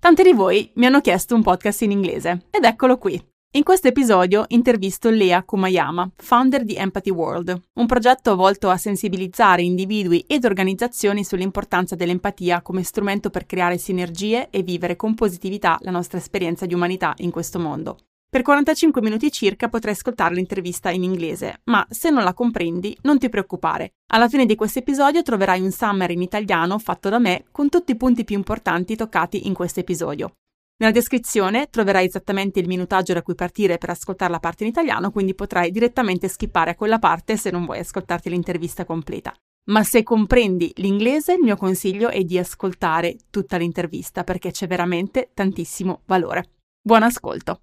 Tanti di voi mi hanno chiesto un podcast in inglese ed eccolo qui. In questo episodio intervisto Lea Kumayama, founder di Empathy World, un progetto volto a sensibilizzare individui ed organizzazioni sull'importanza dell'empatia come strumento per creare sinergie e vivere con positività la nostra esperienza di umanità in questo mondo. Per 45 minuti circa potrai ascoltare l'intervista in inglese, ma se non la comprendi non ti preoccupare. Alla fine di questo episodio troverai un summary in italiano fatto da me con tutti i punti più importanti toccati in questo episodio. Nella descrizione troverai esattamente il minutaggio da cui partire per ascoltare la parte in italiano, quindi potrai direttamente skippare a quella parte se non vuoi ascoltarti l'intervista completa. Ma se comprendi l'inglese, il mio consiglio è di ascoltare tutta l'intervista perché c'è veramente tantissimo valore. Buon ascolto!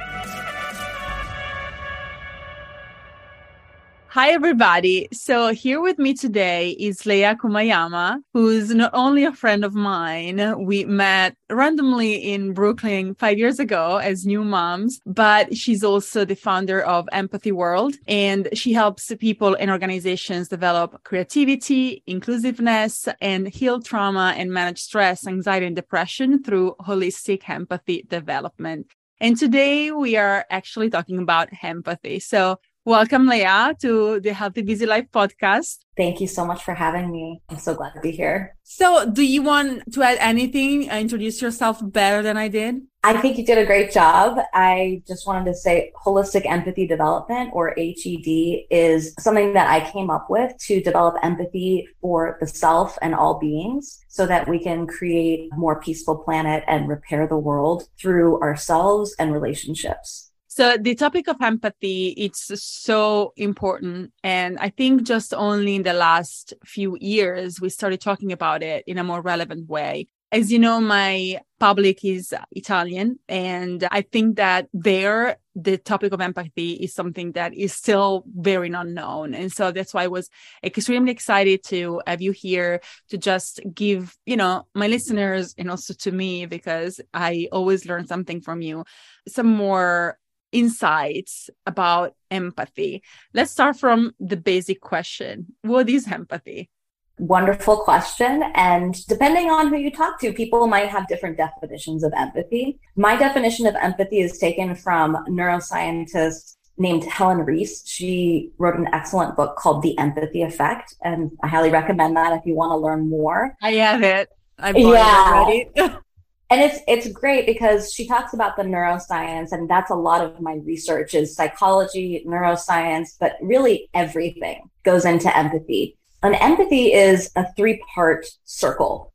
Hi, everybody. So, here with me today is Leah Kumayama, who's not only a friend of mine. We met randomly in Brooklyn five years ago as new moms, but she's also the founder of Empathy World. And she helps people and organizations develop creativity, inclusiveness, and heal trauma and manage stress, anxiety, and depression through holistic empathy development. And today we are actually talking about empathy. So, Welcome, Leah, to the Healthy Busy Life podcast. Thank you so much for having me. I'm so glad to be here. So, do you want to add anything? Uh, introduce yourself better than I did? I think you did a great job. I just wanted to say holistic empathy development or HED is something that I came up with to develop empathy for the self and all beings so that we can create a more peaceful planet and repair the world through ourselves and relationships. So the topic of empathy, it's so important. And I think just only in the last few years, we started talking about it in a more relevant way. As you know, my public is Italian. And I think that there, the topic of empathy is something that is still very unknown. And so that's why I was extremely excited to have you here to just give, you know, my listeners and also to me, because I always learn something from you, some more insights about empathy. Let's start from the basic question What is empathy? Wonderful question. And depending on who you talk to, people might have different definitions of empathy. My definition of empathy is taken from neuroscientist named Helen Riess. She wrote an excellent book called The Empathy Effect. And I highly recommend that if you want to learn more. I have it. I bought yeah. it already. and it's it's great because she talks about the neuroscience and that's a lot of my research is psychology neuroscience but really everything goes into empathy. And empathy is a three part circle.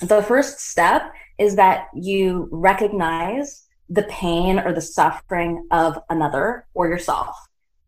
The first step is that you recognize the pain or the suffering of another or yourself.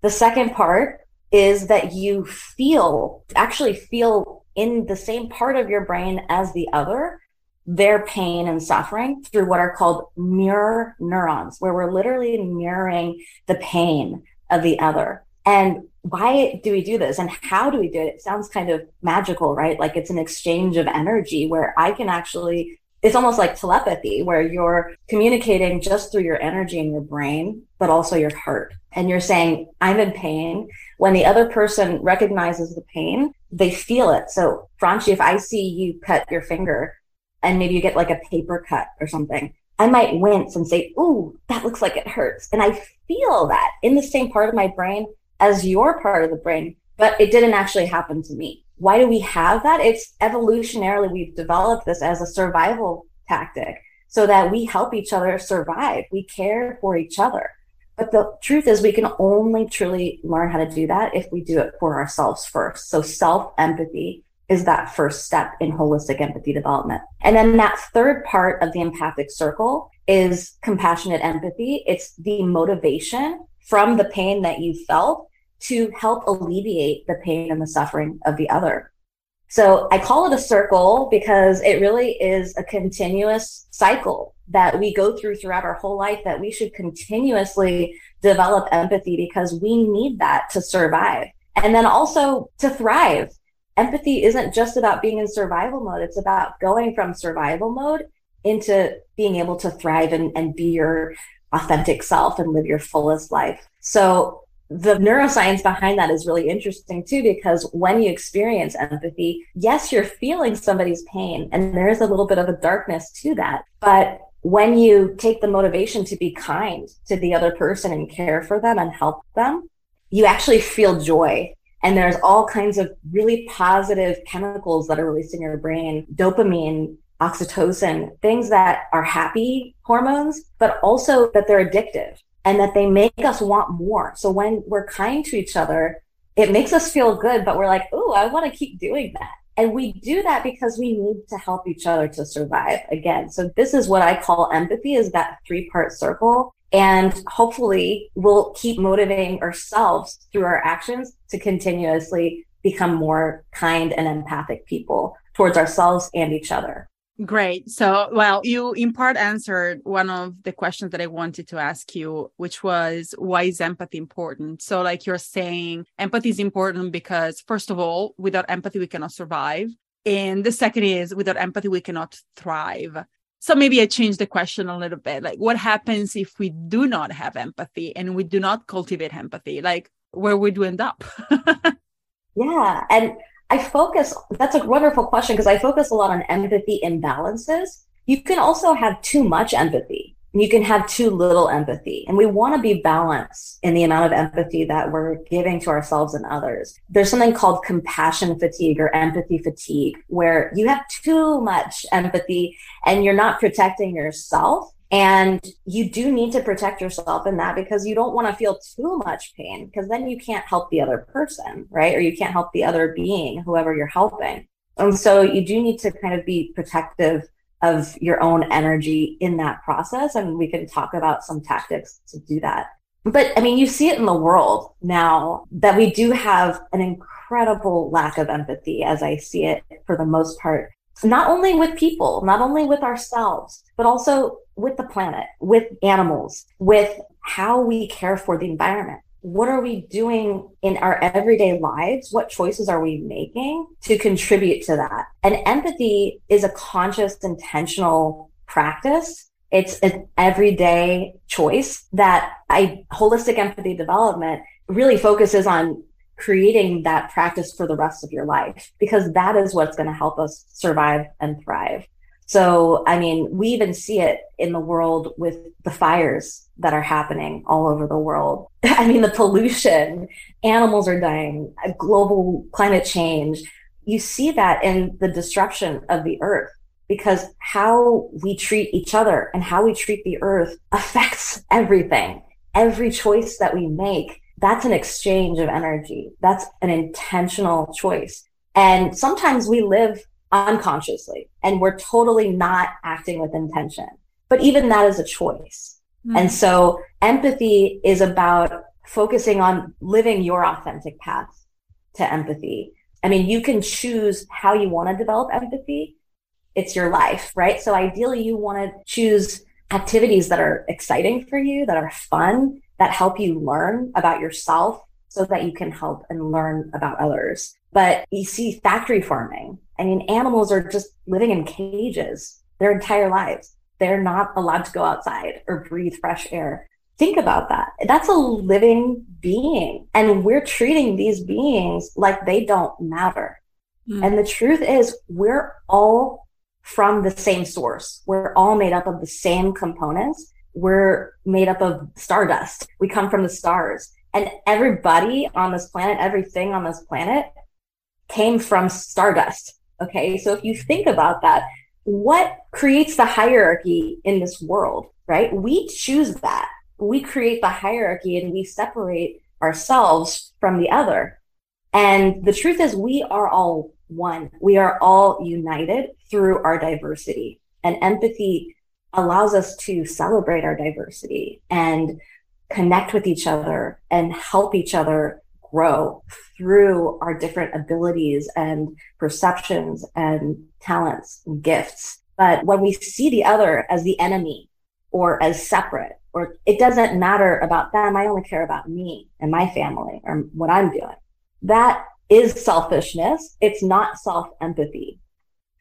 The second part is that you feel actually feel in the same part of your brain as the other their pain and suffering through what are called mirror neurons, where we're literally mirroring the pain of the other. And why do we do this and how do we do it? It sounds kind of magical, right? Like it's an exchange of energy where I can actually, it's almost like telepathy where you're communicating just through your energy and your brain, but also your heart. And you're saying, I'm in pain. When the other person recognizes the pain, they feel it. So, Franchi, if I see you cut your finger, and maybe you get like a paper cut or something, I might wince and say, Ooh, that looks like it hurts. And I feel that in the same part of my brain as your part of the brain, but it didn't actually happen to me. Why do we have that? It's evolutionarily, we've developed this as a survival tactic so that we help each other survive. We care for each other. But the truth is, we can only truly learn how to do that if we do it for ourselves first. So self empathy is that first step in holistic empathy development. And then that third part of the empathic circle is compassionate empathy. It's the motivation from the pain that you felt to help alleviate the pain and the suffering of the other. So I call it a circle because it really is a continuous cycle that we go through throughout our whole life that we should continuously develop empathy because we need that to survive and then also to thrive. Empathy isn't just about being in survival mode. It's about going from survival mode into being able to thrive and, and be your authentic self and live your fullest life. So the neuroscience behind that is really interesting too, because when you experience empathy, yes, you're feeling somebody's pain and there is a little bit of a darkness to that. But when you take the motivation to be kind to the other person and care for them and help them, you actually feel joy. And there's all kinds of really positive chemicals that are released in your brain, dopamine, oxytocin, things that are happy hormones, but also that they're addictive and that they make us want more. So when we're kind to each other, it makes us feel good, but we're like, oh, I want to keep doing that. And we do that because we need to help each other to survive again. So this is what I call empathy is that three part circle. And hopefully we'll keep motivating ourselves through our actions to continuously become more kind and empathic people towards ourselves and each other. Great. So, well, you in part answered one of the questions that I wanted to ask you, which was why is empathy important? So, like you're saying, empathy is important because, first of all, without empathy, we cannot survive. And the second is, without empathy, we cannot thrive. So, maybe I change the question a little bit. Like, what happens if we do not have empathy and we do not cultivate empathy? Like, where would we end up? yeah. And I focus, that's a wonderful question because I focus a lot on empathy imbalances. You can also have too much empathy. You can have too little empathy. And we want to be balanced in the amount of empathy that we're giving to ourselves and others. There's something called compassion fatigue or empathy fatigue, where you have too much empathy and you're not protecting yourself and you do need to protect yourself in that because you don't want to feel too much pain because then you can't help the other person, right? Or you can't help the other being, whoever you're helping. And so you do need to kind of be protective of your own energy in that process. And we can talk about some tactics to do that. But I mean, you see it in the world now that we do have an incredible lack of empathy as I see it for the most part not only with people, not only with ourselves, but also with the planet, with animals, with how we care for the environment. What are we doing in our everyday lives? What choices are we making to contribute to that? And empathy is a conscious, intentional practice. It's an everyday choice that I holistic empathy development really focuses on creating that practice for the rest of your life because that is what's going to help us survive and thrive. So, I mean, we even see it in the world with the fires that are happening all over the world. I mean, the pollution, animals are dying, global climate change. You see that in the disruption of the earth because how we treat each other and how we treat the earth affects everything. Every choice that we make that's an exchange of energy. That's an intentional choice. And sometimes we live unconsciously and we're totally not acting with intention. But even that is a choice. Mm-hmm. And so empathy is about focusing on living your authentic path to empathy. I mean, you can choose how you want to develop empathy. It's your life, right? So ideally you want to choose activities that are exciting for you, that are fun, that help you learn about yourself so that you can help and learn about others. But you see factory farming. I mean, animals are just living in cages their entire lives. They're not allowed to go outside or breathe fresh air. Think about that. That's a living being. And we're treating these beings like they don't matter. Mm. And the truth is, we're all from the same source. We're all made up of the same components we're made up of stardust. We come from the stars. And everybody on this planet, everything on this planet came from stardust. Okay. So if you think about that, what creates the hierarchy in this world, right? We choose that. We create the hierarchy and we separate ourselves from the other. And the truth is we are all one. We are all united through our diversity and empathy allows us to celebrate our diversity and connect with each other and help each other grow through our different abilities and perceptions and talents and gifts. But when we see the other as the enemy or as separate or it doesn't matter about them. I only care about me and my family or what I'm doing. That is selfishness. It's not self empathy.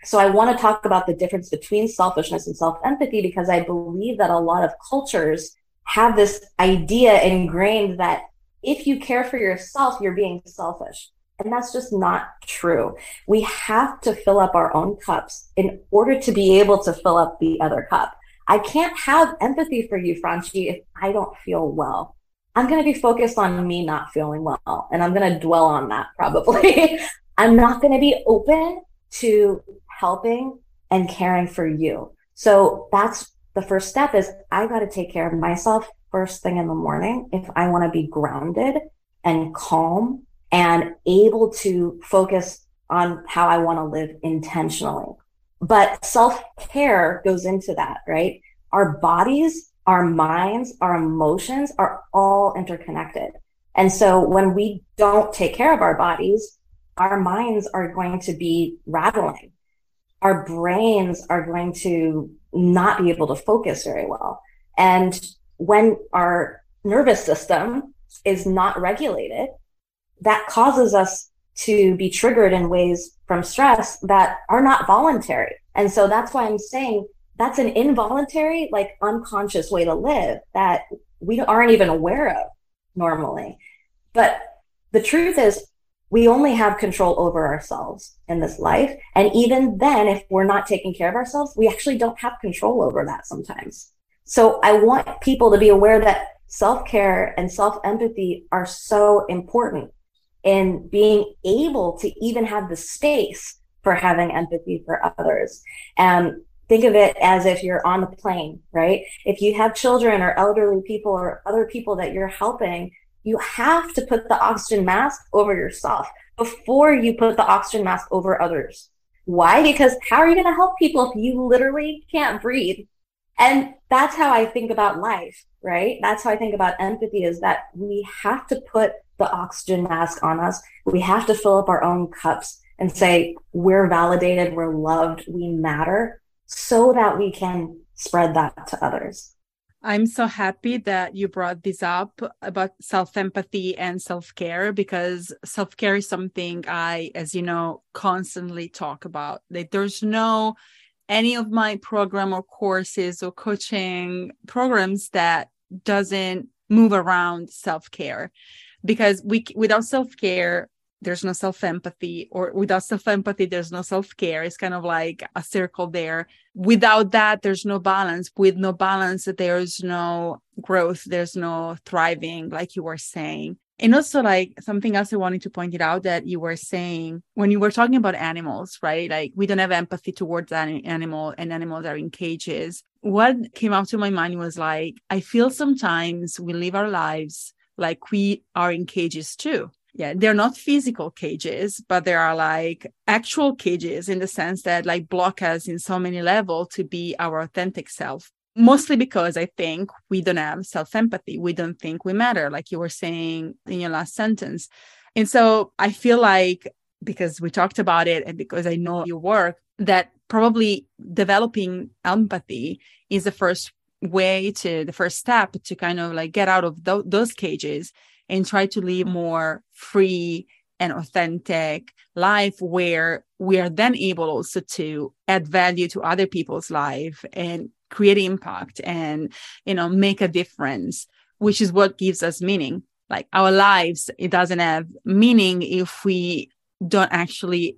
So I want to talk about the difference between selfishness and self empathy because I believe that a lot of cultures have this idea ingrained that if you care for yourself, you're being selfish. And that's just not true. We have to fill up our own cups in order to be able to fill up the other cup. I can't have empathy for you, Franchi, if I don't feel well. I'm going to be focused on me not feeling well, and I'm going to dwell on that probably. I'm not going to be open to helping and caring for you. So that's the first step is I got to take care of myself first thing in the morning if I want to be grounded and calm and able to focus on how I want to live intentionally. But self care goes into that, right? Our bodies, our minds, our emotions are all interconnected. And so when we don't take care of our bodies, our minds are going to be rattling. Our brains are going to not be able to focus very well. And when our nervous system is not regulated, that causes us to be triggered in ways from stress that are not voluntary. And so that's why I'm saying that's an involuntary, like unconscious way to live that we aren't even aware of normally. But the truth is we only have control over ourselves in this life. And even then, if we're not taking care of ourselves, we actually don't have control over that sometimes. So I want people to be aware that self care and self empathy are so important in being able to even have the space for having empathy for others. And think of it as if you're on the plane, right? If you have children or elderly people or other people that you're helping, you have to put the oxygen mask over yourself before you put the oxygen mask over others. Why? Because how are you going to help people if you literally can't breathe? And that's how I think about life, right? That's how I think about empathy is that we have to put the oxygen mask on us. We have to fill up our own cups and say, we're validated, we're loved, we matter, so that we can spread that to others. I'm so happy that you brought this up about self empathy and self care because self care is something I, as you know, constantly talk about. Like, there's no any of my program or courses or coaching programs that doesn't move around self care because we without self-care there's no self-empathy or without self-empathy there's no self-care. It's kind of like a circle there. Without that there's no balance. With no balance there's no growth. There's no thriving like you were saying. And also like something else i wanted to point it out that you were saying when you were talking about animals right? Like we don't have empathy towards any animal and animals are in cages. What came up to my mind was like i feel sometimes we live our lives like we are in cages too. Yeah, they're not physical cages, but they are like actual cages in the sense that like block us in so many levels to be our authentic self. Mostly because I think we don't have self empathy. We don't think we matter, like you were saying in your last sentence. And so I feel like because we talked about it and because I know your work, that probably developing empathy is the first way to the first step to kind of like get out of th- those cages and try to live more free and authentic life where we are then able also to add value to other people's life and create impact and you know make a difference which is what gives us meaning like our lives it doesn't have meaning if we don't actually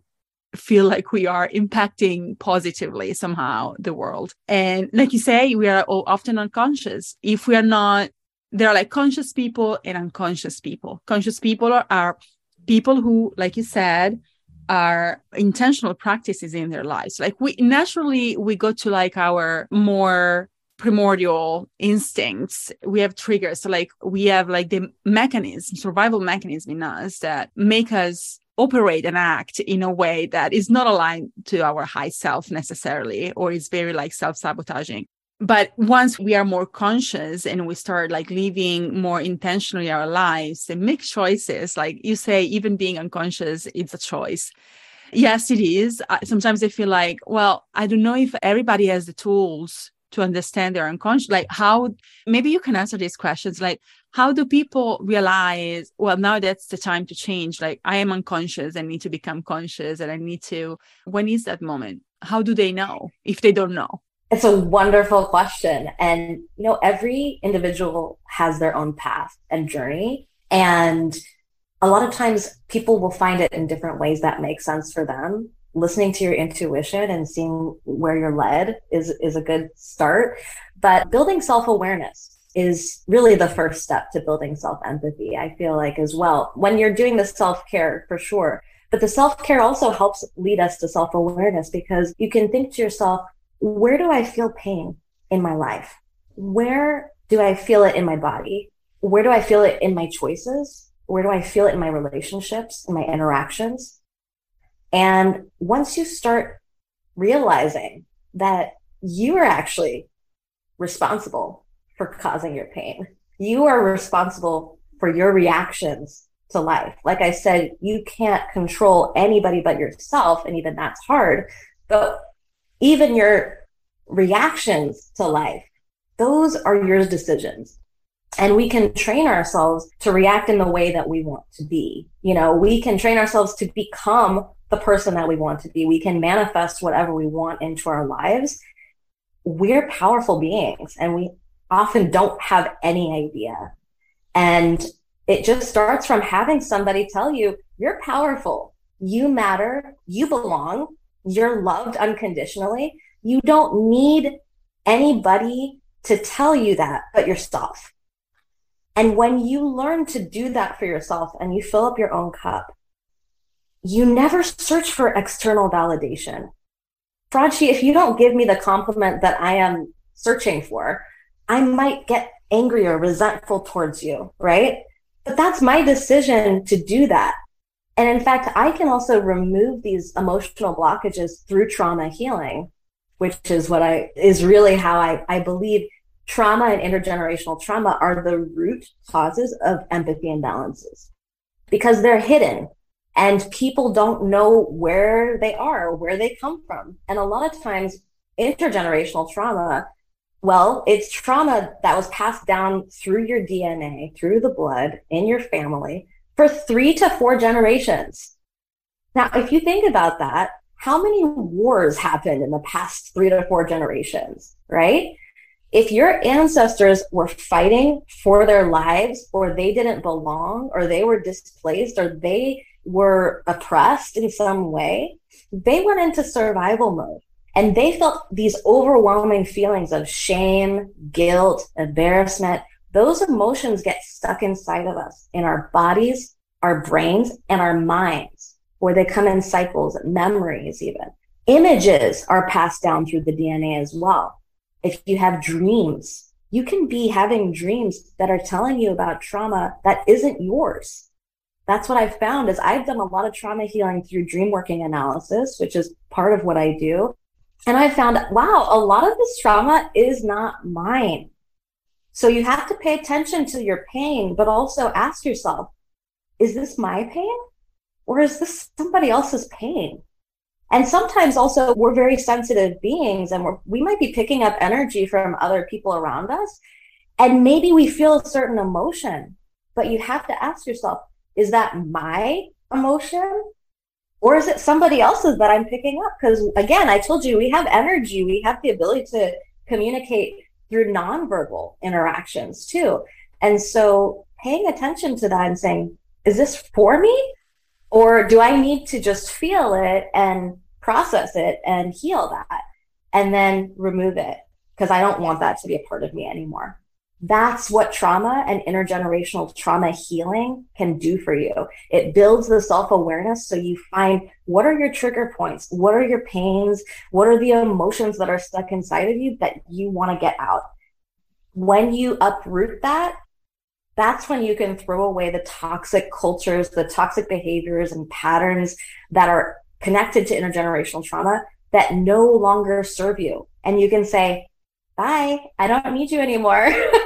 feel like we are impacting positively somehow the world. And like you say, we are often unconscious. If we are not, there are like conscious people and unconscious people. Conscious people are, are people who, like you said, are intentional practices in their lives. Like we naturally we go to like our more primordial instincts we have triggers so like we have like the mechanism survival mechanism in us that make us operate and act in a way that is not aligned to our high self necessarily or is very like self-sabotaging but once we are more conscious and we start like living more intentionally our lives and make choices like you say even being unconscious it's a choice. Yes it is. Sometimes i feel like well i don't know if everybody has the tools to understand their unconscious like how maybe you can answer these questions like how do people realize well now that's the time to change like i am unconscious i need to become conscious and i need to when is that moment? How do they know if they don't know it's a wonderful question. And you know every individual has their own path and journey. And a lot of times people will find it in different ways that make sense for them. Listening to your intuition and seeing where you're led is is a good start. But building self-awareness is really the first step to building self-empathy i feel like as well when you're doing the self-care for sure. But the self-care also helps lead us to self-awareness because you can think to yourself where do i feel pain in my life where do i feel it in my body where do i feel it in my choices where do i feel it in my relationships in my interactions and once you start realizing that you are actually responsible for causing your pain, you are responsible for your reactions to life. Like I said, you can't control anybody but yourself, and even that's hard. But even your reactions to life, those are your decisions. And we can train ourselves to react in the way that we want to be. You know, we can train ourselves to become the person that we want to be. We can manifest whatever we want into our lives. We're powerful beings and we often don't have any idea. And it just starts from having somebody tell you, you're powerful, you matter, you belong, you're loved unconditionally. You don't need anybody to tell you that but yourself. And when you learn to do that for yourself and you fill up your own cup, you never search for external validation. Franchi, if you don't give me the compliment that I am searching for, I might get angry or resentful towards you, right? But that's my decision to do that. And in fact, I can also remove these emotional blockages through trauma healing, which is what I, is really how I, I believe trauma and intergenerational trauma are the root causes of empathy imbalances because they're hidden and people don't know where they are, where they come from. And a lot of times intergenerational trauma, well, it's trauma that was passed down through your DNA, through the blood in your family for three to four generations. Now, if you think about that, how many wars happened in the past three to four generations, right? If your ancestors were fighting for their lives or they didn't belong or they were displaced or they were oppressed in some way, they went into survival mode and they felt these overwhelming feelings of shame, guilt, embarrassment. Those emotions get stuck inside of us in our bodies, our brains, and our minds, where they come in cycles, memories, even. Images are passed down through the DNA as well. If you have dreams, you can be having dreams that are telling you about trauma that isn't yours that's what I've found is I've done a lot of trauma healing through dream working analysis, which is part of what I do. And I found, wow, a lot of this trauma is not mine. So you have to pay attention to your pain, but also ask yourself, is this my pain or is this somebody else's pain? And sometimes also we're very sensitive beings and we might be picking up energy from other people around us. And maybe we feel a certain emotion, but you have to ask yourself, is that my emotion or is it somebody else's that I'm picking up? Because again, I told you we have energy, we have the ability to communicate through nonverbal interactions too. And so paying attention to that and saying, is this for me? Or do I need to just feel it and process it and heal that and then remove it? Because I don't want that to be a part of me anymore. That's what trauma and intergenerational trauma healing can do for you. It builds the self awareness so you find what are your trigger points? What are your pains? What are the emotions that are stuck inside of you that you want to get out? When you uproot that, that's when you can throw away the toxic cultures, the toxic behaviors and patterns that are connected to intergenerational trauma that no longer serve you. And you can say, bye. I don't need you anymore.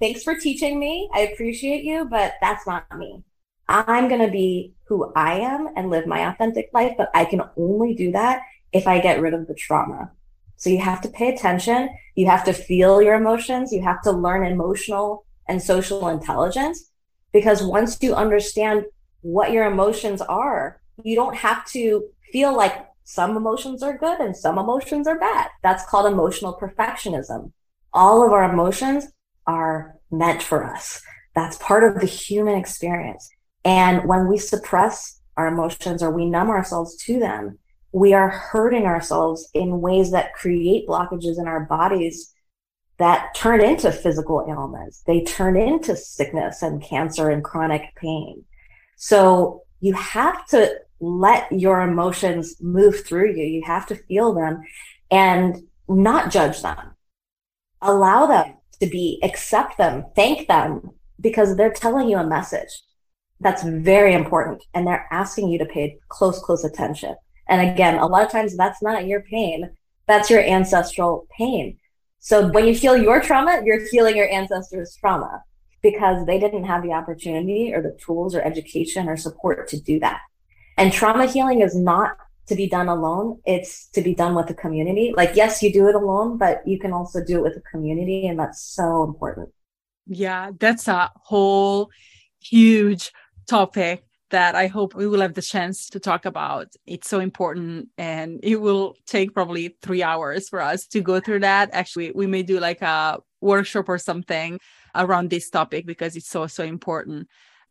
Thanks for teaching me. I appreciate you, but that's not me. I'm going to be who I am and live my authentic life, but I can only do that if I get rid of the trauma. So you have to pay attention. You have to feel your emotions. You have to learn emotional and social intelligence because once you understand what your emotions are, you don't have to feel like some emotions are good and some emotions are bad. That's called emotional perfectionism. All of our emotions are meant for us. That's part of the human experience. And when we suppress our emotions or we numb ourselves to them, we are hurting ourselves in ways that create blockages in our bodies that turn into physical ailments. They turn into sickness and cancer and chronic pain. So you have to let your emotions move through you. You have to feel them and not judge them. Allow them to be, accept them, thank them because they're telling you a message that's very important and they're asking you to pay close, close attention. And again, a lot of times that's not your pain. That's your ancestral pain. So when you feel your trauma, you're feeling your ancestors' trauma because they didn't have the opportunity or the tools or education or support to do that. And trauma healing is not to be done alone. It's to be done with the community. Like, yes, you do it alone, but you can also do it with a community. And that's so important. Yeah, that's a whole huge topic that I hope we will have the chance to talk about. It's so important and it will take probably three hours for us to go through that. Actually, we may do like a workshop or something around this topic because it's so, so important.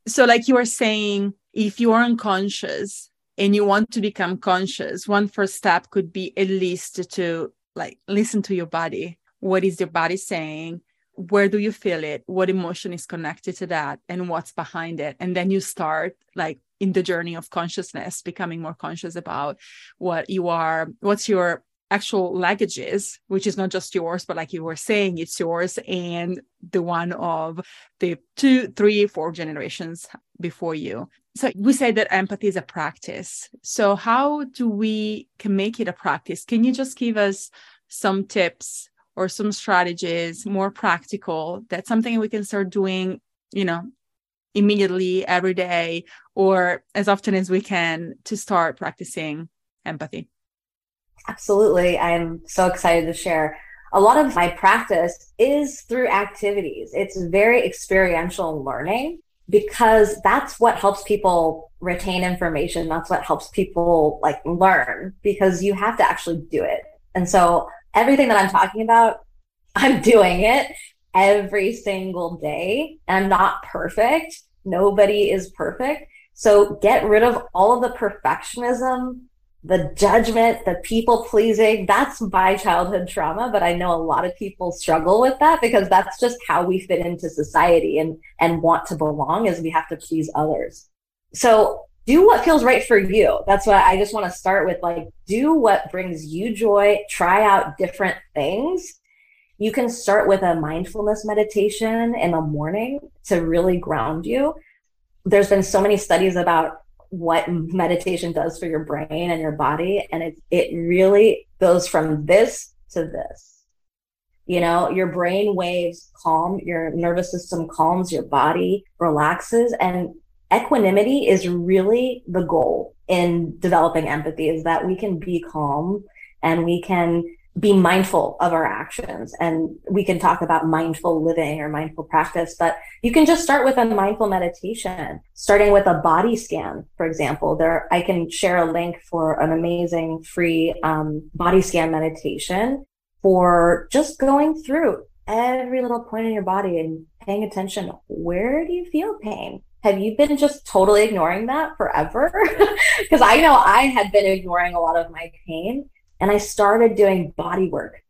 So, like you were saying, if you are unconscious and you want to become conscious, one first step could be at least to like listen to your body. What is your body saying? where do you feel it what emotion is connected to that and what's behind it and then you start like in the journey of consciousness becoming more conscious about what you are what's your actual luggage is which is not just yours but like you were saying it's yours and the one of the two three four generations before you. So we say that empathy is a practice. So how do we can make it a practice? Can you just give us some tips or some strategies more practical that's something we can start doing you know immediately every day or as often as we can to start practicing empathy absolutely i'm so excited to share a lot of my practice is through activities it's very experiential learning because that's what helps people retain information that's what helps people like learn because you have to actually do it and so everything that I'm talking about, I'm doing it every single day. And I'm not perfect. Nobody is perfect. So get rid of all of the perfectionism, the judgment, the people pleasing. That's my childhood trauma, but I know a lot of people struggle with that because that's just how we fit into society and, and want to belong is we have to please others. So do what feels right for you. That's what I just want to start with. Like, do what brings you joy, try out different things. You can start with a mindfulness meditation in the morning to really ground you. There's been so many studies about what meditation does for your brain and your body. And it, it really goes from this to this. You know, your brain waves calm, your nervous system calms, your body relaxes, and equanimity is really the goal in developing empathy is that we can be calm and we can be mindful of our actions. And we can talk about mindful living or mindful practice but you can just start with a mindful meditation starting with a body scan for example. There i can share a link for an amazing free um, body scan meditation for just going through every little point in your body and paying attention. Where do you feel pain? Have you been just totally ignoring that forever? Because I know I had been ignoring a lot of my pain and I started doing body work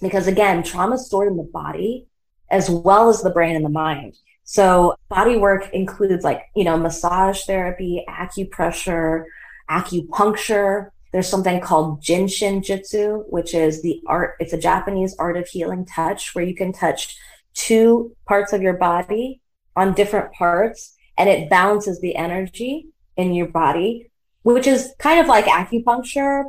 because again, trauma is stored in the body as well as the brain and the mind. So body work includes like, you know, massage therapy, acupressure, acupuncture. There's something called Jin Shin Jyutsu, which is the art. It's a Japanese art of healing touch where you can touch two parts of your body on different parts and it balances the energy in your body, which is kind of like acupuncture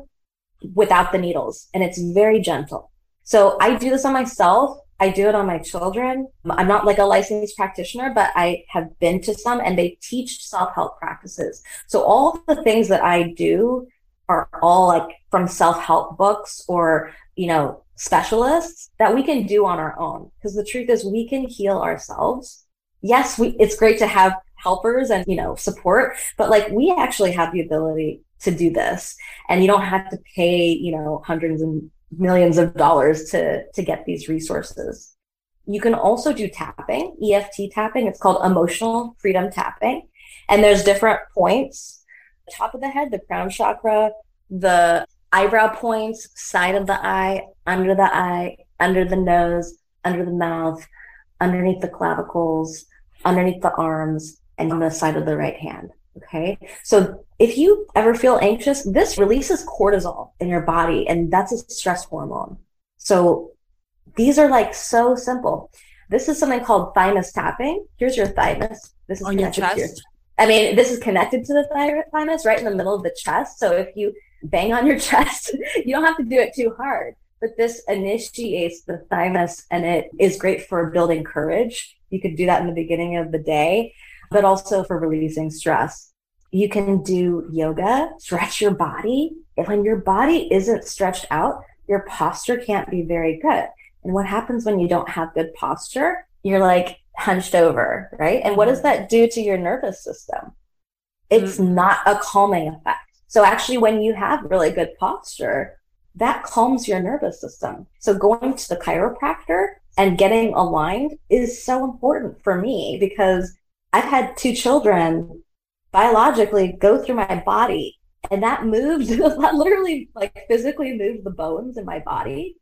without the needles. And it's very gentle. So I do this on myself. I do it on my children. I'm not like a licensed practitioner, but I have been to some and they teach self help practices. So all the things that I do are all like from self-help books or, you know, specialists that we can do on our own. Because the truth is we can heal ourselves. Yes, we, it's great to have helpers and, you know, support, but like we actually have the ability to do this and you don't have to pay, you know, hundreds and millions of dollars to, to get these resources. You can also do tapping, EFT tapping. It's called emotional freedom tapping. And there's different points, top of the head, the crown chakra, the eyebrow points, side of the eye, under the eye, under the nose, under the mouth, underneath the clavicles, underneath the arms, and on the side of the right hand. Okay. So if you ever feel anxious, this releases cortisol in your body, and that's a stress hormone. So these are like so simple. This is something called thymus tapping. Here's your thymus. This is on your chest. Your, I mean, this is connected to the thymus, right in the middle of the chest. So if you bang on your chest, you don't have to do it too hard. But this initiates the thymus, and it is great for building courage. You could do that in the beginning of the day but also for releasing stress. You can do yoga, stretch your body. When your body isn't stretched out, your posture can't be very good. And what happens when you don't have good posture? You're like hunched over, right? And what does that do to your nervous system? It's mm-hmm. not a calming effect. So actually, when you have really good posture, that calms your nervous system. So going to the chiropractor and getting aligned is so important for me because I've had two children biologically go through my body and that moved that literally like physically moved the bones in my body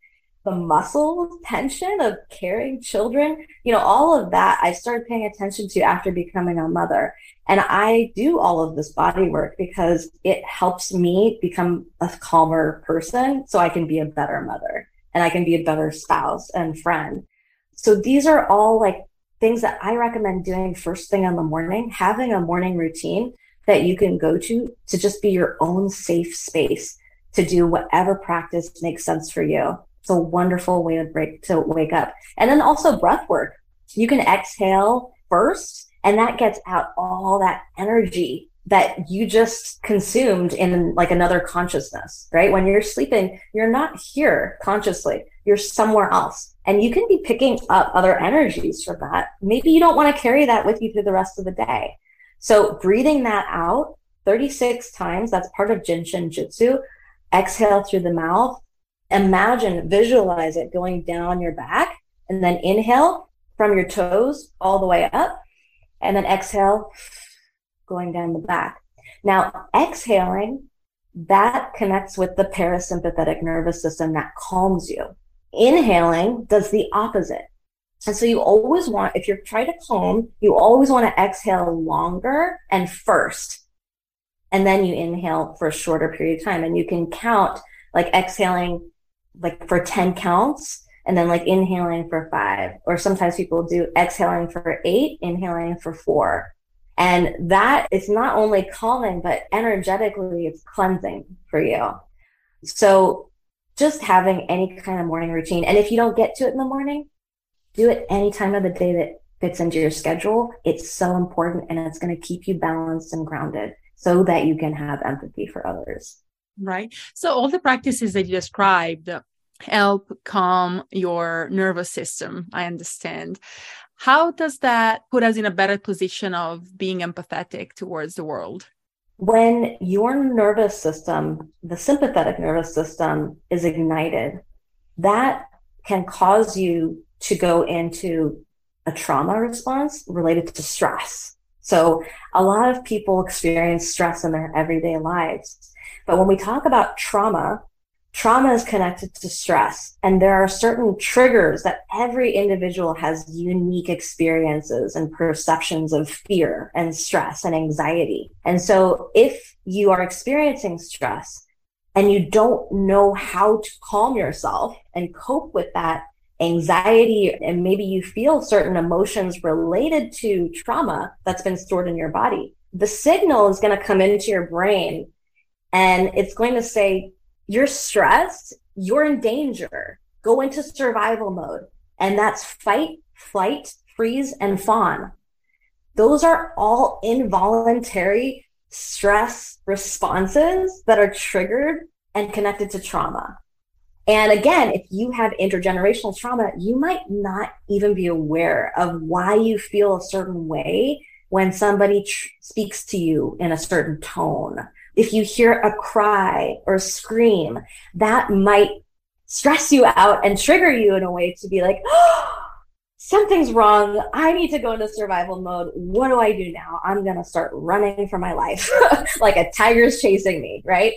the muscle tension of carrying children you know all of that i started paying attention to after becoming a mother. And i do all of this body work because it helps me become a calmer person so i can be a better mother and i can be a better spouse and friend. So these are all like things that I recommend doing first thing in the morning, having a morning routine that you can go to to just be your own safe space to do whatever practice makes sense for you. It's a wonderful way to break to wake up. And then also breath work. You can exhale first and that gets out all that energy that you just consumed in like another consciousness, right? When you're sleeping, you're not here consciously. You're somewhere else. And you can be picking up other energies from that. Maybe you don't want to carry that with you through the rest of the day. So breathing that out 36 times, that's part of Jin Shin Jyutsu. Exhale through the mouth. Imagine, visualize it going down your back and then inhale from your toes all the way up and then exhale going down the back. Now, exhaling, that connects with the parasympathetic nervous system that calms you. Inhaling does the opposite. And so you always want, if you're trying to calm, you always want to exhale longer and first. And then you inhale for a shorter period of time. And you can count like exhaling like for 10 counts and then like inhaling for five. Or sometimes people do exhaling for eight, inhaling for four. And that is not only calming, but energetically it's cleansing for you. So just having any kind of morning routine. And if you don't get to it in the morning, do it any time of the day that fits into your schedule. It's so important and it's going to keep you balanced and grounded so that you can have empathy for others. Right. So all the practices that you described help calm your nervous system. I understand. How does that put us in a better position of being empathetic towards the world? When your nervous system, the sympathetic nervous system, is ignited, that can cause you to go into a trauma response related to stress. So a lot of people experience stress in their everyday lives. But when we talk about trauma, trauma is connected to stress and there are certain triggers that every individual has unique experiences and perceptions of fear and stress and anxiety. And so if you are experiencing stress and you don't know how to calm yourself and cope with that anxiety and maybe you feel certain emotions related to trauma that's been stored in your body the signal is going to come into your brain and it's going to say you're stressed, you're in danger. Go into survival mode. And that's fight, flight, freeze, and fawn. Those are all involuntary stress responses that are triggered and connected to trauma. And again, if you have intergenerational trauma, you might not even be aware of why you feel a certain way when somebody tr- speaks to you in a certain tone. If you hear a cry or scream, that might stress you out and trigger you in a way to be like, oh, something's wrong. I need to go into survival mode. What do I do now? I'm going to start running for my life like a tiger's chasing me, right?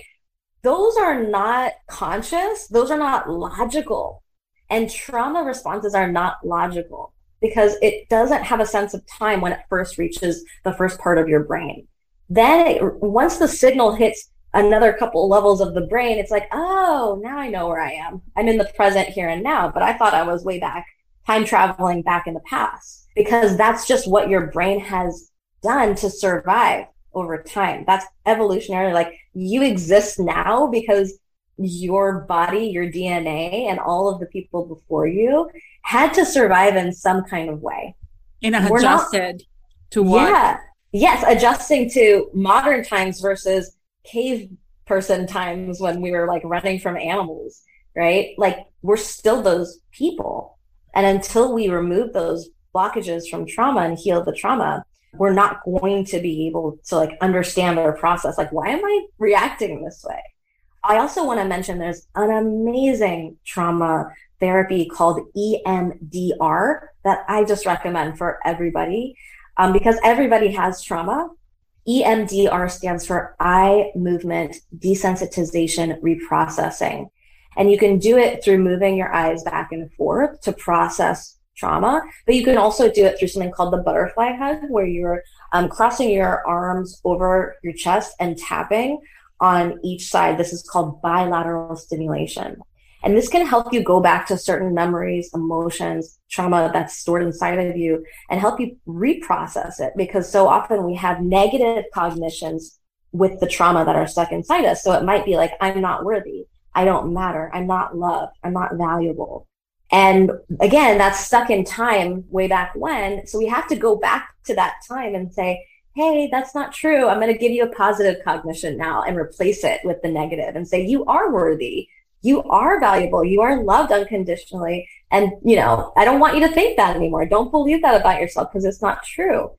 those are not conscious, those are not logical. And trauma responses are not logical because it doesn't have a sense of time when it first reaches the first part of your brain. Then it, once the signal hits another couple levels of the brain, it's like, oh, now I know where I am. I'm in the present here and now, but I thought I was way back, time traveling back in the past because that's just what your brain has done to survive over time. That's evolutionary. Like you exist now because your body, your DNA, and all of the people before you had to survive in some kind of way. And adjusted not, to what? Yeah. Yes, adjusting to modern times versus cave person times when we were like running from animals, right? Like we're still those people. And until we remove those blockages from trauma and heal the trauma, we're not going to be able to like understand our process. Like, why am I reacting this way? I also want to mention there's an amazing trauma therapy called EMDR that I just recommend for everybody um, because everybody has trauma. EMDR stands for eye movement desensitization reprocessing. And you can do it through moving your eyes back and forth to process trauma. But you can also do it through something called the butterfly hug, where you're um, crossing your arms over your chest and tapping on each side. This is called bilateral stimulation. And this can help you go back to certain memories, emotions, trauma that's stored inside of you and help you reprocess it because so often we have negative cognitions with the trauma that are stuck inside us. So it might be like, I'm not worthy. I don't matter. I'm not loved. I'm not valuable. And again, that's stuck in time way back when. So we have to go back to that time and say, hey, that's not true. I'm going to give you a positive cognition now and replace it with the negative and say, you are worthy. You are valuable. You are loved unconditionally. And, you know, I don't want you to think that anymore. Don't believe that about yourself because it's not true.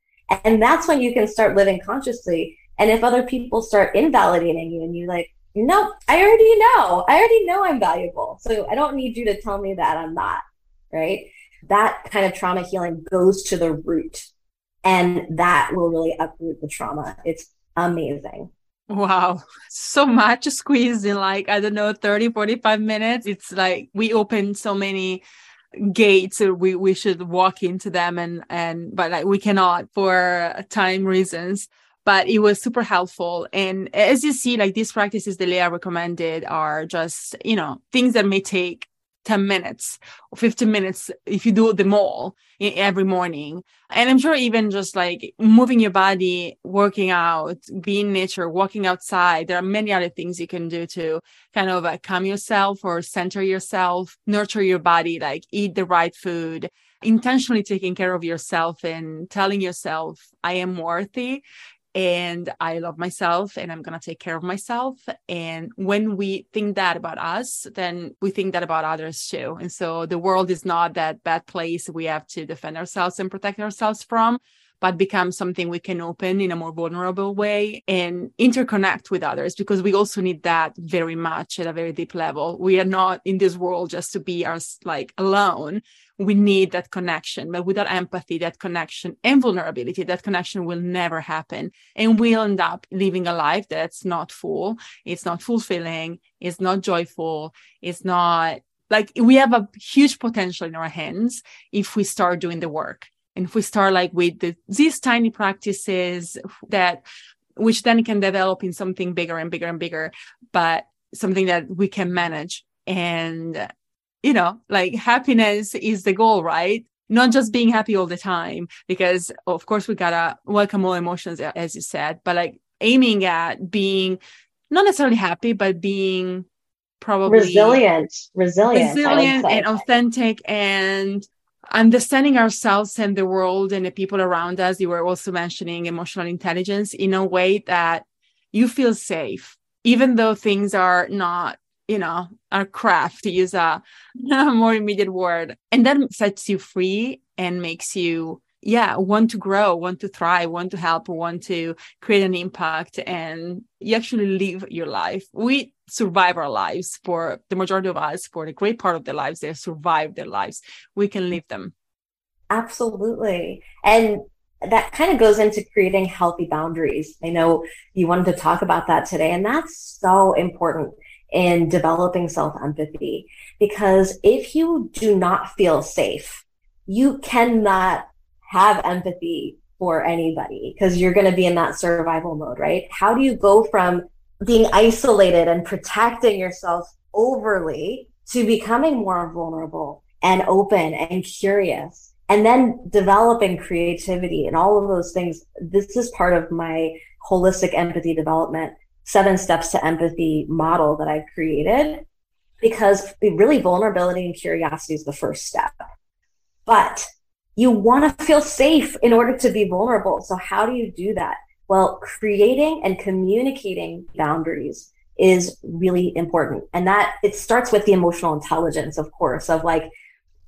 And that's when you can start living consciously. And if other people start invalidating you and you're like, no, I already know. I already know I'm valuable. So I don't need you to tell me that I'm not, right? That kind of trauma healing goes to the root and that will really uproot the trauma. It's amazing. Wow. So much squeezed in like, I don't know, 30, 45 minutes. It's like we open so many gates uh, we we should walk into them and and but like we cannot for time reasons but it was super helpful. And as you see, like these practices that Leah recommended are just, you know, things that may take 10 minutes or 15 minutes if you do them all every morning. And I'm sure even just like moving your body, working out, being nature, walking outside, there are many other things you can do to kind of uh, calm yourself or center yourself, nurture your body, like eat the right food, intentionally taking care of yourself and telling yourself, I am worthy and I love myself and I'm going to take care of myself. And when we think that about us, then we think that about others too. And so the world is not that bad place we have to defend ourselves and protect ourselves from, but become something we can open in a more vulnerable way and interconnect with others because we also need that very much at a very deep level. We are not in this world just to be us like alone we need that connection. But without empathy, that connection and vulnerability, that connection will never happen. And we'll end up living a life that's not full. It's not fulfilling. It's not joyful. It's not like we have a huge potential in our hands if we start doing the work. And if we start like with the, these tiny practices that, which then can develop in something bigger and bigger and bigger, but something that we can manage and you know, like happiness is the goal, right? Not just being happy all the time, because of course we gotta welcome all emotions, as you said, but like aiming at being not necessarily happy, but being probably resilient, resilient, resilient and authentic and understanding ourselves and the world and the people around us. You were also mentioning emotional intelligence in a way that you feel safe, even though things are not, you know, are craft to use a, a more immediate word. And that sets you free and makes you yeah want to grow want to thrive want to help want to create an impact and you actually live your life we survive our lives for the majority of us for the great part of their lives they survive their lives. We can live them. Absolutely. And that kind of goes into creating healthy boundaries. I know you wanted to talk about that today and that's so important in developing self empathy because if you do not feel safe you cannot have empathy for anybody because you're going to be in that survival mode, right? How do you go from being isolated and protecting yourself overly to becoming more vulnerable and open and curious and then developing creativity and all of those things? This is part of my holistic empathy development seven steps to empathy model that I've created because really vulnerability and curiosity is the first step. But you want to feel safe in order to be vulnerable. So how do you do that? Well, creating and communicating boundaries is really important. And that it starts with the emotional intelligence, of course, of like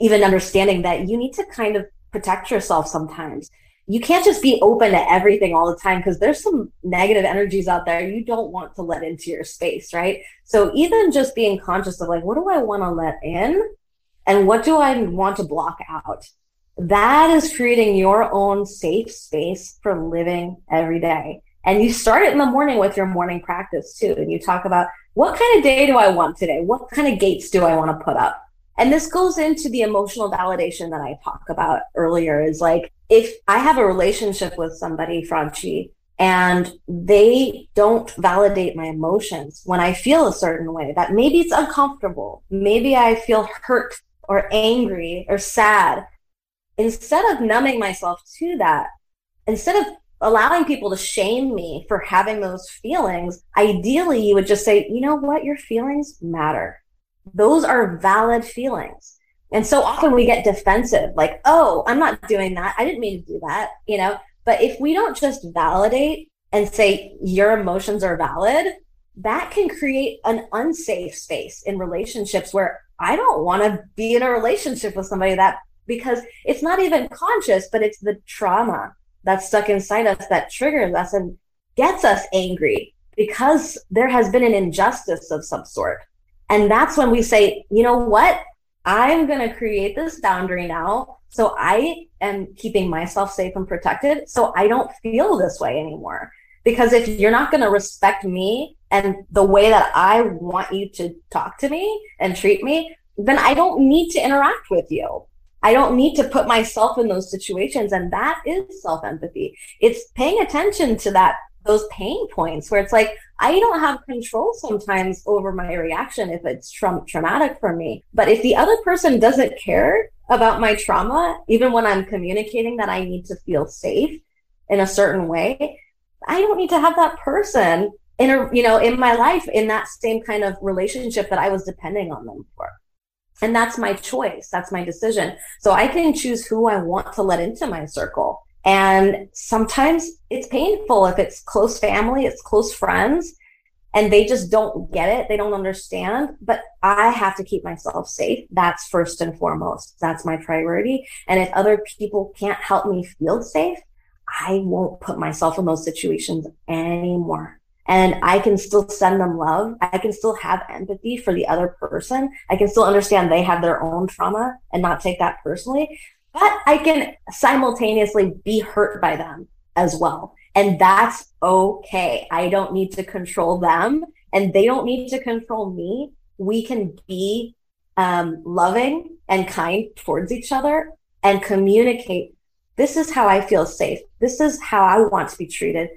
even understanding that you need to kind of protect yourself sometimes. You can't just be open to everything all the time because there's some negative energies out there you don't want to let into your space, right? So even just being conscious of like, what do I want to let in? And what do I want to block out? That is creating your own safe space for living every day. And you start it in the morning with your morning practice too. And you talk about what kind of day do I want today? What kind of gates do I want to put up? And this goes into the emotional validation that I talked about earlier is like, if I have a relationship with somebody, Franchi, and they don't validate my emotions when I feel a certain way, that maybe it's uncomfortable. Maybe I feel hurt or angry or sad instead of numbing myself to that, instead of allowing people to shame me for having those feelings, ideally you would just say, you know what, your feelings matter. Those are valid feelings. And so often we get defensive, like, oh, I'm not doing that. I didn't mean to do that, you know? But if we don't just validate and say your emotions are valid, that can create an unsafe space in relationships where I don't want to be in a relationship with somebody that because it's not even conscious, but it's the trauma that's stuck inside us that triggers us and gets us angry because there has been an injustice of some sort. And that's when we say, you know what? I'm going to create this boundary now. So I am keeping myself safe and protected. So I don't feel this way anymore. Because if you're not going to respect me and the way that I want you to talk to me and treat me, then I don't need to interact with you. I don't need to put myself in those situations. And that is self empathy. It's paying attention to that, those pain points where it's like, I don't have control sometimes over my reaction if it's tra- traumatic for me. But if the other person doesn't care about my trauma, even when I'm communicating that I need to feel safe in a certain way, I don't need to have that person in a, you know, in my life in that same kind of relationship that I was depending on them for. And that's my choice. That's my decision. So I can choose who I want to let into my circle. And sometimes it's painful if it's close family, it's close friends, and they just don't get it. They don't understand. But I have to keep myself safe. That's first and foremost. That's my priority. And if other people can't help me feel safe, I won't put myself in those situations anymore and I can still send them love. I can still have empathy for the other person. I can still understand they have their own trauma and not take that personally, but I can simultaneously be hurt by them as well. And that's okay. I don't need to control them and they don't need to control me. We can be um, loving and kind towards each other and communicate. This is how I feel safe. This is how I want to be treated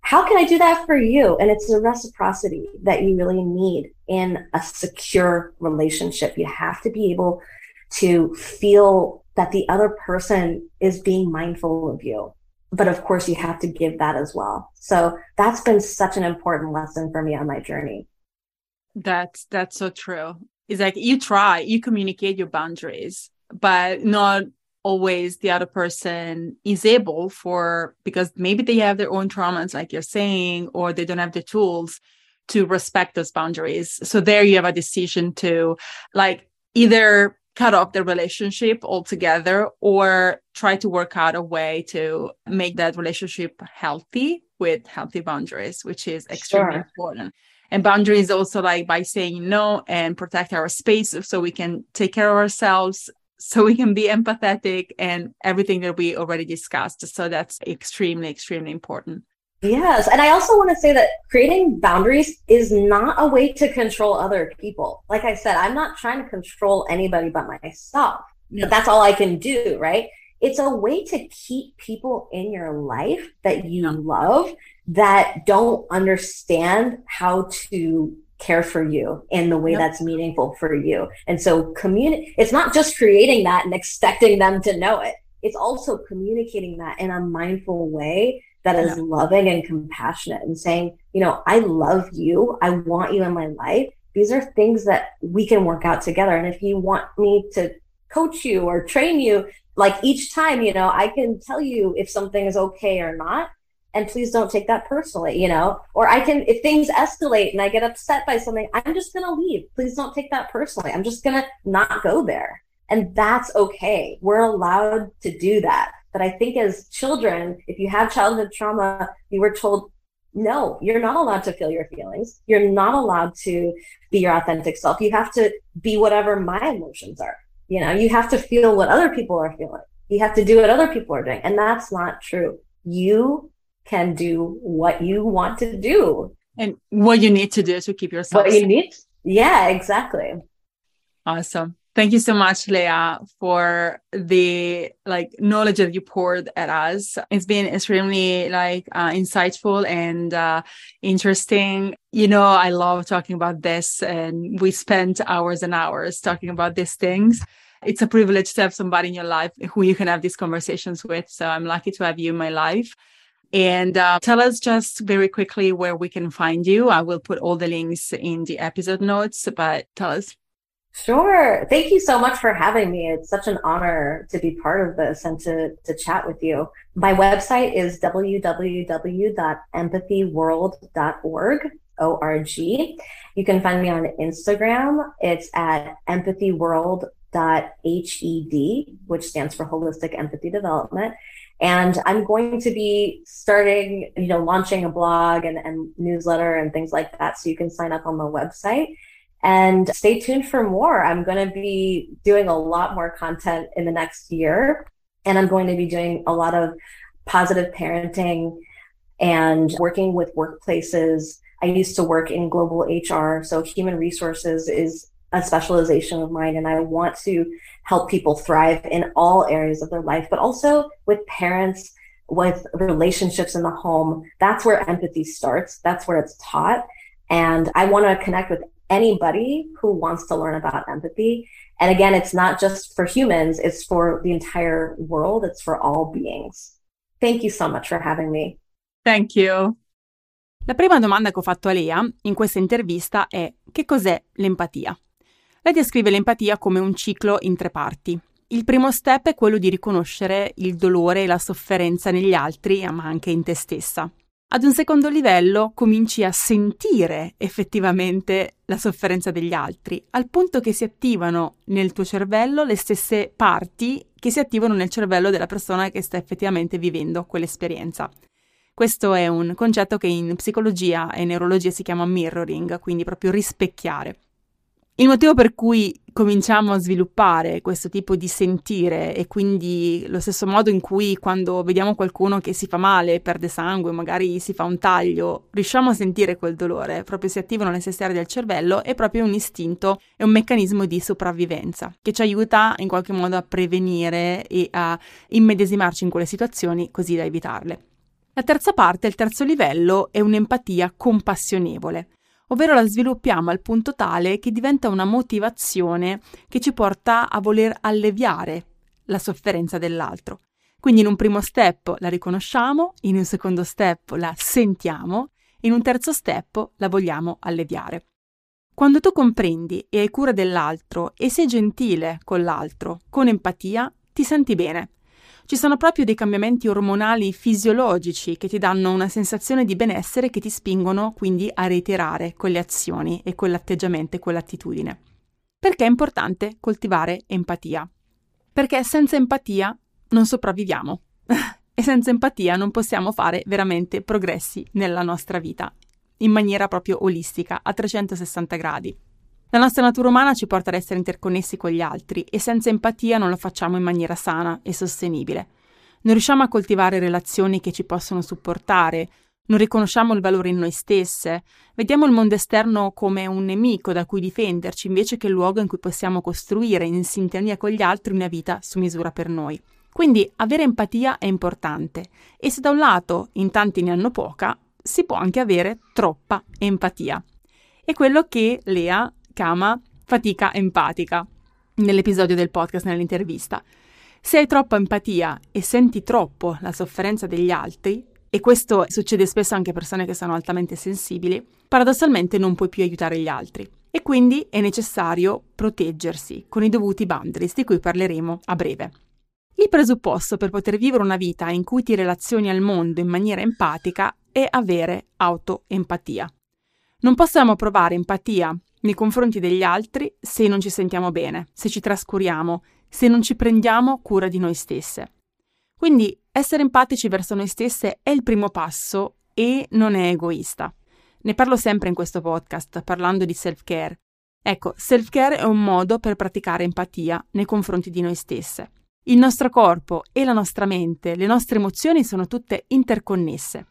how can I do that for you? And it's the reciprocity that you really need in a secure relationship. You have to be able to feel that the other person is being mindful of you. But of course, you have to give that as well. So that's been such an important lesson for me on my journey. That's that's so true. It's like you try, you communicate your boundaries, but not always the other person is able for because maybe they have their own traumas like you're saying or they don't have the tools to respect those boundaries so there you have a decision to like either cut off the relationship altogether or try to work out a way to make that relationship healthy with healthy boundaries which is extremely sure. important and boundaries also like by saying no and protect our space so we can take care of ourselves so we can be empathetic and everything that we already discussed so that's extremely extremely important Yes. And I also want to say that creating boundaries is not a way to control other people. Like I said, I'm not trying to control anybody but myself. Yeah. But that's all I can do, right? It's a way to keep people in your life that you love that don't understand how to care for you in the way yep. that's meaningful for you. And so communi- it's not just creating that and expecting them to know it. It's also communicating that in a mindful way that is yeah. loving and compassionate and saying, you know, I love you. I want you in my life. These are things that we can work out together. And if you want me to coach you or train you, like each time, you know, I can tell you if something is okay or not. And please don't take that personally, you know, or I can, if things escalate and I get upset by something, I'm just going to leave. Please don't take that personally. I'm just going to not go there. And that's okay. We're allowed to do that. But I think as children, if you have childhood trauma, you were told, no, you're not allowed to feel your feelings. You're not allowed to be your authentic self. You have to be whatever my emotions are. You know, you have to feel what other people are feeling. You have to do what other people are doing. And that's not true. You can do what you want to do. And what you need to do to keep yourself. What you need. Yeah, exactly. Awesome. Thank you so much, Leah, for the like knowledge that you poured at us. It's been extremely like uh, insightful and uh, interesting. You know, I love talking about this, and we spent hours and hours talking about these things. It's a privilege to have somebody in your life who you can have these conversations with. So I'm lucky to have you in my life. And uh, tell us just very quickly where we can find you. I will put all the links in the episode notes, but tell us. Sure. Thank you so much for having me. It's such an honor to be part of this and to, to chat with you. My website is www.empathyworld.org, O-R-G. You can find me on Instagram. It's at empathyworld.hed, which stands for Holistic Empathy Development. And I'm going to be starting, you know, launching a blog and, and newsletter and things like that. So you can sign up on the website. And stay tuned for more. I'm going to be doing a lot more content in the next year. And I'm going to be doing a lot of positive parenting and working with workplaces. I used to work in global HR. So human resources is a specialization of mine. And I want to help people thrive in all areas of their life, but also with parents, with relationships in the home. That's where empathy starts. That's where it's taught. And I want to connect with anybody who wants to learn about empathy. And again, it's not just for humans, it's for the entire world, it's for all beings. Thank you so much for having me. Thank you. La prima domanda che ho fatto a Leah in questa intervista è che cos'è l'empatia? Lei descrive l'empatia come un ciclo in tre parti. Il primo step è quello di riconoscere il dolore e la sofferenza negli altri, ma anche in te stessa. Ad un secondo livello cominci a sentire effettivamente la sofferenza degli altri, al punto che si attivano nel tuo cervello le stesse parti che si attivano nel cervello della persona che sta effettivamente vivendo quell'esperienza. Questo è un concetto che in psicologia e neurologia si chiama mirroring, quindi proprio rispecchiare. Il motivo per cui cominciamo a sviluppare questo tipo di sentire e quindi lo stesso modo in cui quando vediamo qualcuno che si fa male, perde sangue, magari si fa un taglio, riusciamo a sentire quel dolore, proprio si attivano le stesse aree del cervello, è proprio un istinto, è un meccanismo di sopravvivenza che ci aiuta in qualche modo a prevenire e a immedesimarci in quelle situazioni così da evitarle. La terza parte, il terzo livello, è un'empatia compassionevole ovvero la sviluppiamo al punto tale che diventa una motivazione che ci porta a voler alleviare la sofferenza dell'altro. Quindi in un primo step la riconosciamo, in un secondo step la sentiamo, in un terzo step la vogliamo alleviare. Quando tu comprendi e hai cura dell'altro e sei gentile con l'altro, con empatia, ti senti bene. Ci sono proprio dei cambiamenti ormonali fisiologici che ti danno una sensazione di benessere che ti spingono quindi a reiterare quelle azioni e quell'atteggiamento e quell'attitudine. Perché è importante coltivare empatia? Perché senza empatia non sopravviviamo e senza empatia non possiamo fare veramente progressi nella nostra vita in maniera proprio olistica, a 360 gradi. La nostra natura umana ci porta ad essere interconnessi con gli altri e senza empatia non lo facciamo in maniera sana e sostenibile. Non riusciamo a coltivare relazioni che ci possono supportare, non riconosciamo il valore in noi stesse, vediamo il mondo esterno come un nemico da cui difenderci invece che il luogo in cui possiamo costruire in sintonia con gli altri una vita su misura per noi. Quindi avere empatia è importante e se da un lato in tanti ne hanno poca, si può anche avere troppa empatia. È quello che Lea chiama fatica empatica nell'episodio del podcast, nell'intervista. Se hai troppa empatia e senti troppo la sofferenza degli altri, e questo succede spesso anche a persone che sono altamente sensibili, paradossalmente non puoi più aiutare gli altri. E quindi è necessario proteggersi con i dovuti boundaries di cui parleremo a breve. Il presupposto per poter vivere una vita in cui ti relazioni al mondo in maniera empatica è avere autoempatia. Non possiamo provare empatia nei confronti degli altri se non ci sentiamo bene, se ci trascuriamo, se non ci prendiamo cura di noi stesse. Quindi essere empatici verso noi stesse è il primo passo e non è egoista. Ne parlo sempre in questo podcast parlando di self-care. Ecco, self-care è un modo per praticare empatia nei confronti di noi stesse. Il nostro corpo e la nostra mente, le nostre emozioni sono tutte interconnesse.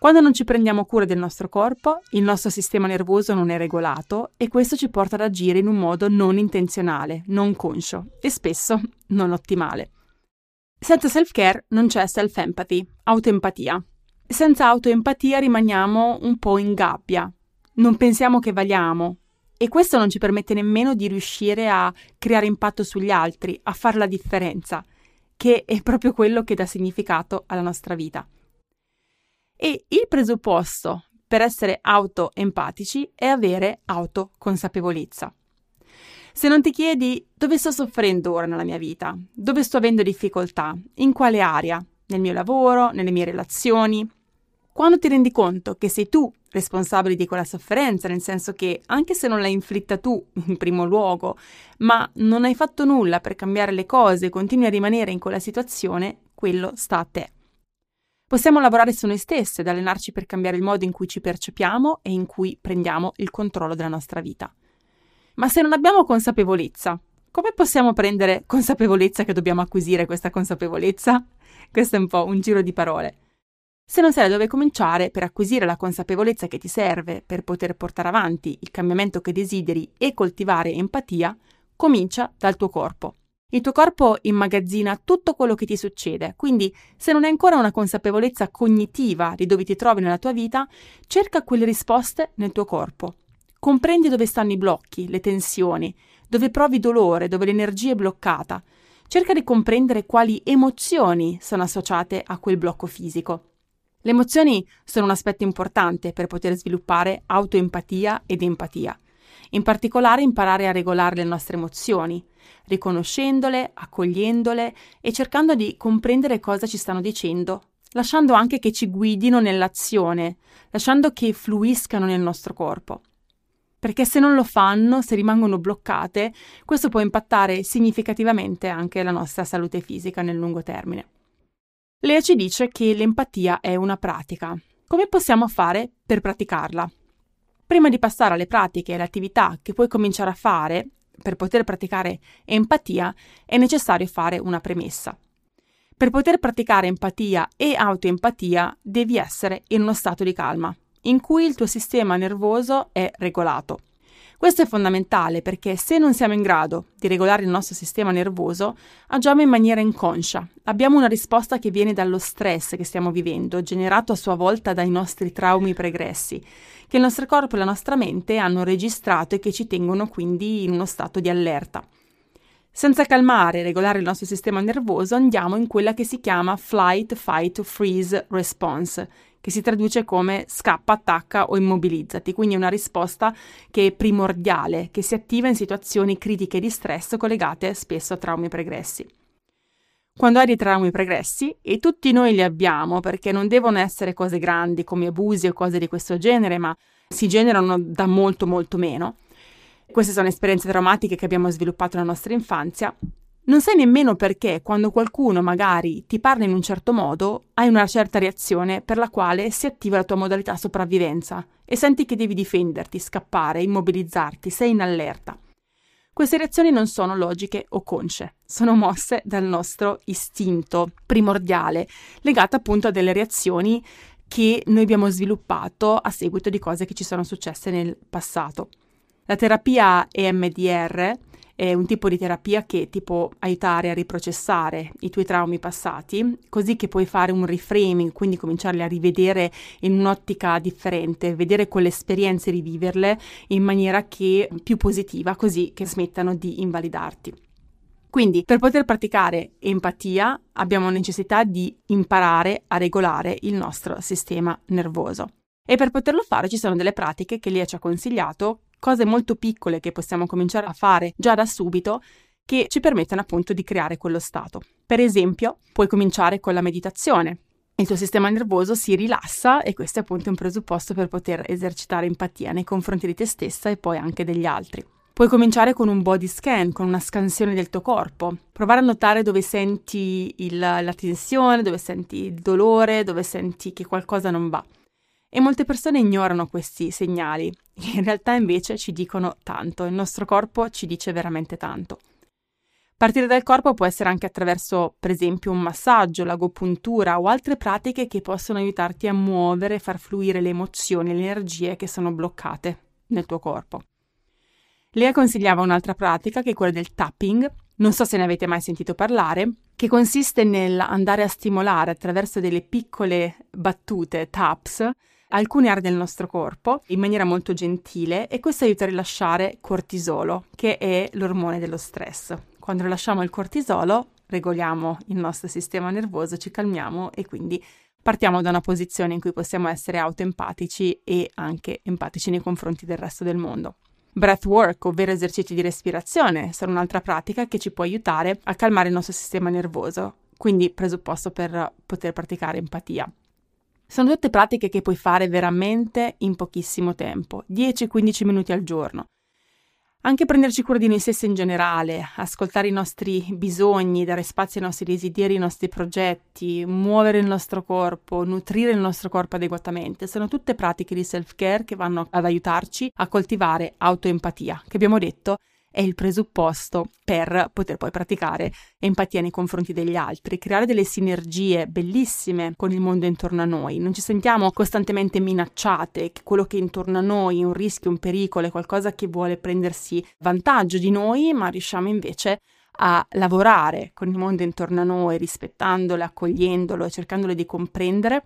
Quando non ci prendiamo cura del nostro corpo, il nostro sistema nervoso non è regolato e questo ci porta ad agire in un modo non intenzionale, non conscio e spesso non ottimale. Senza self-care non c'è self-empathy, autoempatia. Senza autoempatia rimaniamo un po' in gabbia, non pensiamo che valiamo e questo non ci permette nemmeno di riuscire a creare impatto sugli altri, a fare la differenza, che è proprio quello che dà significato alla nostra vita. E il presupposto per essere autoempatici è avere autoconsapevolezza. Se non ti chiedi dove sto soffrendo ora nella mia vita, dove sto avendo difficoltà, in quale area, nel mio lavoro, nelle mie relazioni, quando ti rendi conto che sei tu responsabile di quella sofferenza, nel senso che anche se non l'hai inflitta tu in primo luogo, ma non hai fatto nulla per cambiare le cose, continui a rimanere in quella situazione, quello sta a te. Possiamo lavorare su noi stesse ed allenarci per cambiare il modo in cui ci percepiamo e in cui prendiamo il controllo della nostra vita. Ma se non abbiamo consapevolezza, come possiamo prendere consapevolezza che dobbiamo acquisire questa consapevolezza? Questo è un po' un giro di parole. Se non sai da dove cominciare per acquisire la consapevolezza che ti serve per poter portare avanti il cambiamento che desideri e coltivare empatia, comincia dal tuo corpo. Il tuo corpo immagazzina tutto quello che ti succede, quindi se non hai ancora una consapevolezza cognitiva di dove ti trovi nella tua vita, cerca quelle risposte nel tuo corpo. Comprendi dove stanno i blocchi, le tensioni, dove provi dolore, dove l'energia è bloccata. Cerca di comprendere quali emozioni sono associate a quel blocco fisico. Le emozioni sono un aspetto importante per poter sviluppare autoempatia ed empatia. In particolare imparare a regolare le nostre emozioni, riconoscendole, accogliendole e cercando di comprendere cosa ci stanno dicendo, lasciando anche che ci guidino nell'azione, lasciando che fluiscano nel nostro corpo. Perché se non lo fanno, se rimangono bloccate, questo può impattare significativamente anche la nostra salute fisica nel lungo termine. Lea ci dice che l'empatia è una pratica. Come possiamo fare per praticarla? Prima di passare alle pratiche e alle attività che puoi cominciare a fare per poter praticare empatia è necessario fare una premessa. Per poter praticare empatia e autoempatia devi essere in uno stato di calma, in cui il tuo sistema nervoso è regolato. Questo è fondamentale perché se non siamo in grado di regolare il nostro sistema nervoso, agiamo in maniera inconscia. Abbiamo una risposta che viene dallo stress che stiamo vivendo, generato a sua volta dai nostri traumi pregressi, che il nostro corpo e la nostra mente hanno registrato e che ci tengono quindi in uno stato di allerta. Senza calmare e regolare il nostro sistema nervoso andiamo in quella che si chiama flight, fight, freeze response, che si traduce come scappa, attacca o immobilizzati, quindi una risposta che è primordiale, che si attiva in situazioni critiche di stress collegate spesso a traumi pregressi. quando hai dei traumi pregressi, e tutti noi li abbiamo perché non devono essere cose grandi come abusi o cose di questo genere, ma si generano da molto molto meno. Queste sono esperienze traumatiche che abbiamo sviluppato nella nostra infanzia. Non sai nemmeno perché quando qualcuno magari ti parla in un certo modo hai una certa reazione per la quale si attiva la tua modalità sopravvivenza e senti che devi difenderti, scappare, immobilizzarti, sei in allerta. Queste reazioni non sono logiche o consce, sono mosse dal nostro istinto primordiale, legato appunto a delle reazioni che noi abbiamo sviluppato a seguito di cose che ci sono successe nel passato. La terapia EMDR è un tipo di terapia che ti può aiutare a riprocessare i tuoi traumi passati, così che puoi fare un reframing, quindi cominciarli a rivedere in un'ottica differente, vedere quelle esperienze riviverle in maniera che più positiva, così che smettano di invalidarti. Quindi, per poter praticare empatia, abbiamo necessità di imparare a regolare il nostro sistema nervoso. E per poterlo fare ci sono delle pratiche che Lia ci ha consigliato cose molto piccole che possiamo cominciare a fare già da subito che ci permettono appunto di creare quello stato. Per esempio, puoi cominciare con la meditazione. Il tuo sistema nervoso si rilassa e questo è appunto un presupposto per poter esercitare empatia nei confronti di te stessa e poi anche degli altri. Puoi cominciare con un body scan, con una scansione del tuo corpo. Provare a notare dove senti il, la tensione, dove senti il dolore, dove senti che qualcosa non va. E molte persone ignorano questi segnali, in realtà invece ci dicono tanto, il nostro corpo ci dice veramente tanto. Partire dal corpo può essere anche attraverso, per esempio, un massaggio, l'agopuntura o altre pratiche che possono aiutarti a muovere e far fluire le emozioni e le energie che sono bloccate nel tuo corpo. Lea consigliava un'altra pratica che è quella del tapping, non so se ne avete mai sentito parlare, che consiste nell'andare a stimolare attraverso delle piccole battute, taps, alcune aree del nostro corpo in maniera molto gentile e questo aiuta a rilasciare cortisolo, che è l'ormone dello stress. Quando rilasciamo il cortisolo, regoliamo il nostro sistema nervoso, ci calmiamo e quindi partiamo da una posizione in cui possiamo essere autoempatici e anche empatici nei confronti del resto del mondo. Breathwork, ovvero esercizi di respirazione, sono un'altra pratica che ci può aiutare a calmare il nostro sistema nervoso, quindi presupposto per poter praticare empatia. Sono tutte pratiche che puoi fare veramente in pochissimo tempo, 10-15 minuti al giorno. Anche prenderci cura di noi stessi in generale, ascoltare i nostri bisogni, dare spazio ai nostri desideri, ai nostri progetti, muovere il nostro corpo, nutrire il nostro corpo adeguatamente, sono tutte pratiche di self-care che vanno ad aiutarci a coltivare autoempatia, che abbiamo detto è il presupposto per poter poi praticare empatia nei confronti degli altri, creare delle sinergie bellissime con il mondo intorno a noi. Non ci sentiamo costantemente minacciate, che quello che è intorno a noi è un rischio, un pericolo, è qualcosa che vuole prendersi vantaggio di noi, ma riusciamo invece a lavorare con il mondo intorno a noi, rispettandolo, accogliendolo, cercandolo di comprendere,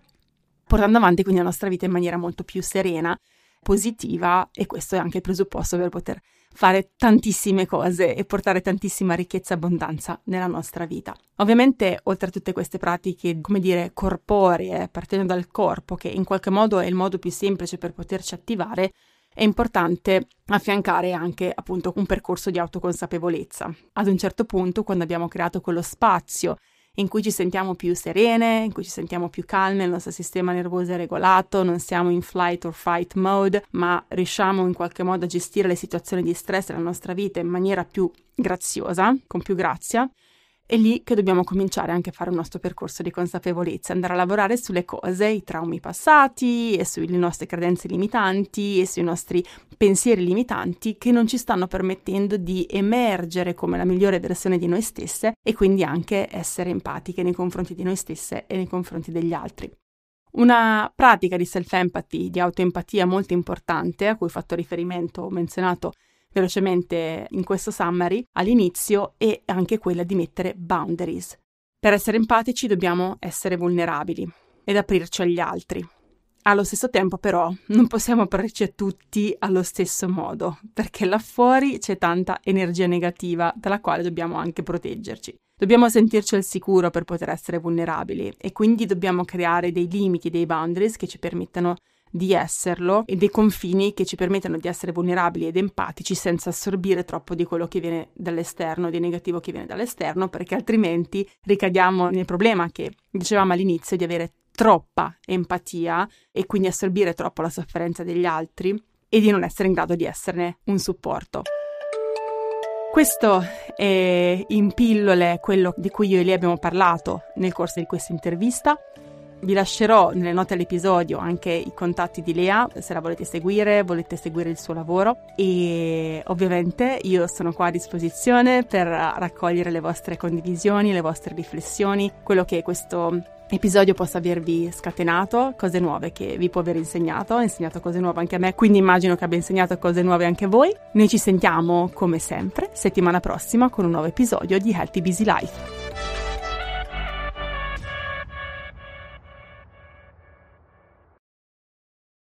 portando avanti quindi la nostra vita in maniera molto più serena, positiva e questo è anche il presupposto per poter fare tantissime cose e portare tantissima ricchezza e abbondanza nella nostra vita. Ovviamente, oltre a tutte queste pratiche, come dire, corporee, partendo dal corpo, che in qualche modo è il modo più semplice per poterci attivare, è importante affiancare anche appunto un percorso di autoconsapevolezza. Ad un certo punto, quando abbiamo creato quello spazio in cui ci sentiamo più serene, in cui ci sentiamo più calme, il nostro sistema nervoso è regolato, non siamo in flight or fight mode, ma riusciamo in qualche modo a gestire le situazioni di stress della nostra vita in maniera più graziosa, con più grazia, è lì che dobbiamo cominciare anche a fare il nostro percorso di consapevolezza, andare a lavorare sulle cose, i traumi passati e sulle nostre credenze limitanti e sui nostri pensieri limitanti che non ci stanno permettendo di emergere come la migliore versione di noi stesse e quindi anche essere empatiche nei confronti di noi stesse e nei confronti degli altri. Una pratica di self-empathy, di autoempatia molto importante, a cui ho fatto riferimento, ho menzionato velocemente in questo summary all'inizio è anche quella di mettere boundaries. Per essere empatici dobbiamo essere vulnerabili ed aprirci agli altri. Allo stesso tempo però non possiamo aprirci a tutti allo stesso modo, perché là fuori c'è tanta energia negativa dalla quale dobbiamo anche proteggerci. Dobbiamo sentirci al sicuro per poter essere vulnerabili e quindi dobbiamo creare dei limiti, dei boundaries che ci permettano di esserlo e dei confini che ci permettono di essere vulnerabili ed empatici senza assorbire troppo di quello che viene dall'esterno, di negativo che viene dall'esterno, perché altrimenti ricadiamo nel problema che dicevamo all'inizio di avere troppa empatia e quindi assorbire troppo la sofferenza degli altri e di non essere in grado di esserne un supporto. Questo è in pillole quello di cui io e lei abbiamo parlato nel corso di questa intervista. Vi lascerò nelle note all'episodio anche i contatti di Lea se la volete seguire, volete seguire il suo lavoro e ovviamente io sono qua a disposizione per raccogliere le vostre condivisioni, le vostre riflessioni, quello che questo episodio possa avervi scatenato cose nuove che vi può aver insegnato, ha insegnato cose nuove anche a me, quindi immagino che abbia insegnato cose nuove anche a voi. Noi ci sentiamo come sempre settimana prossima con un nuovo episodio di Healthy Busy Life.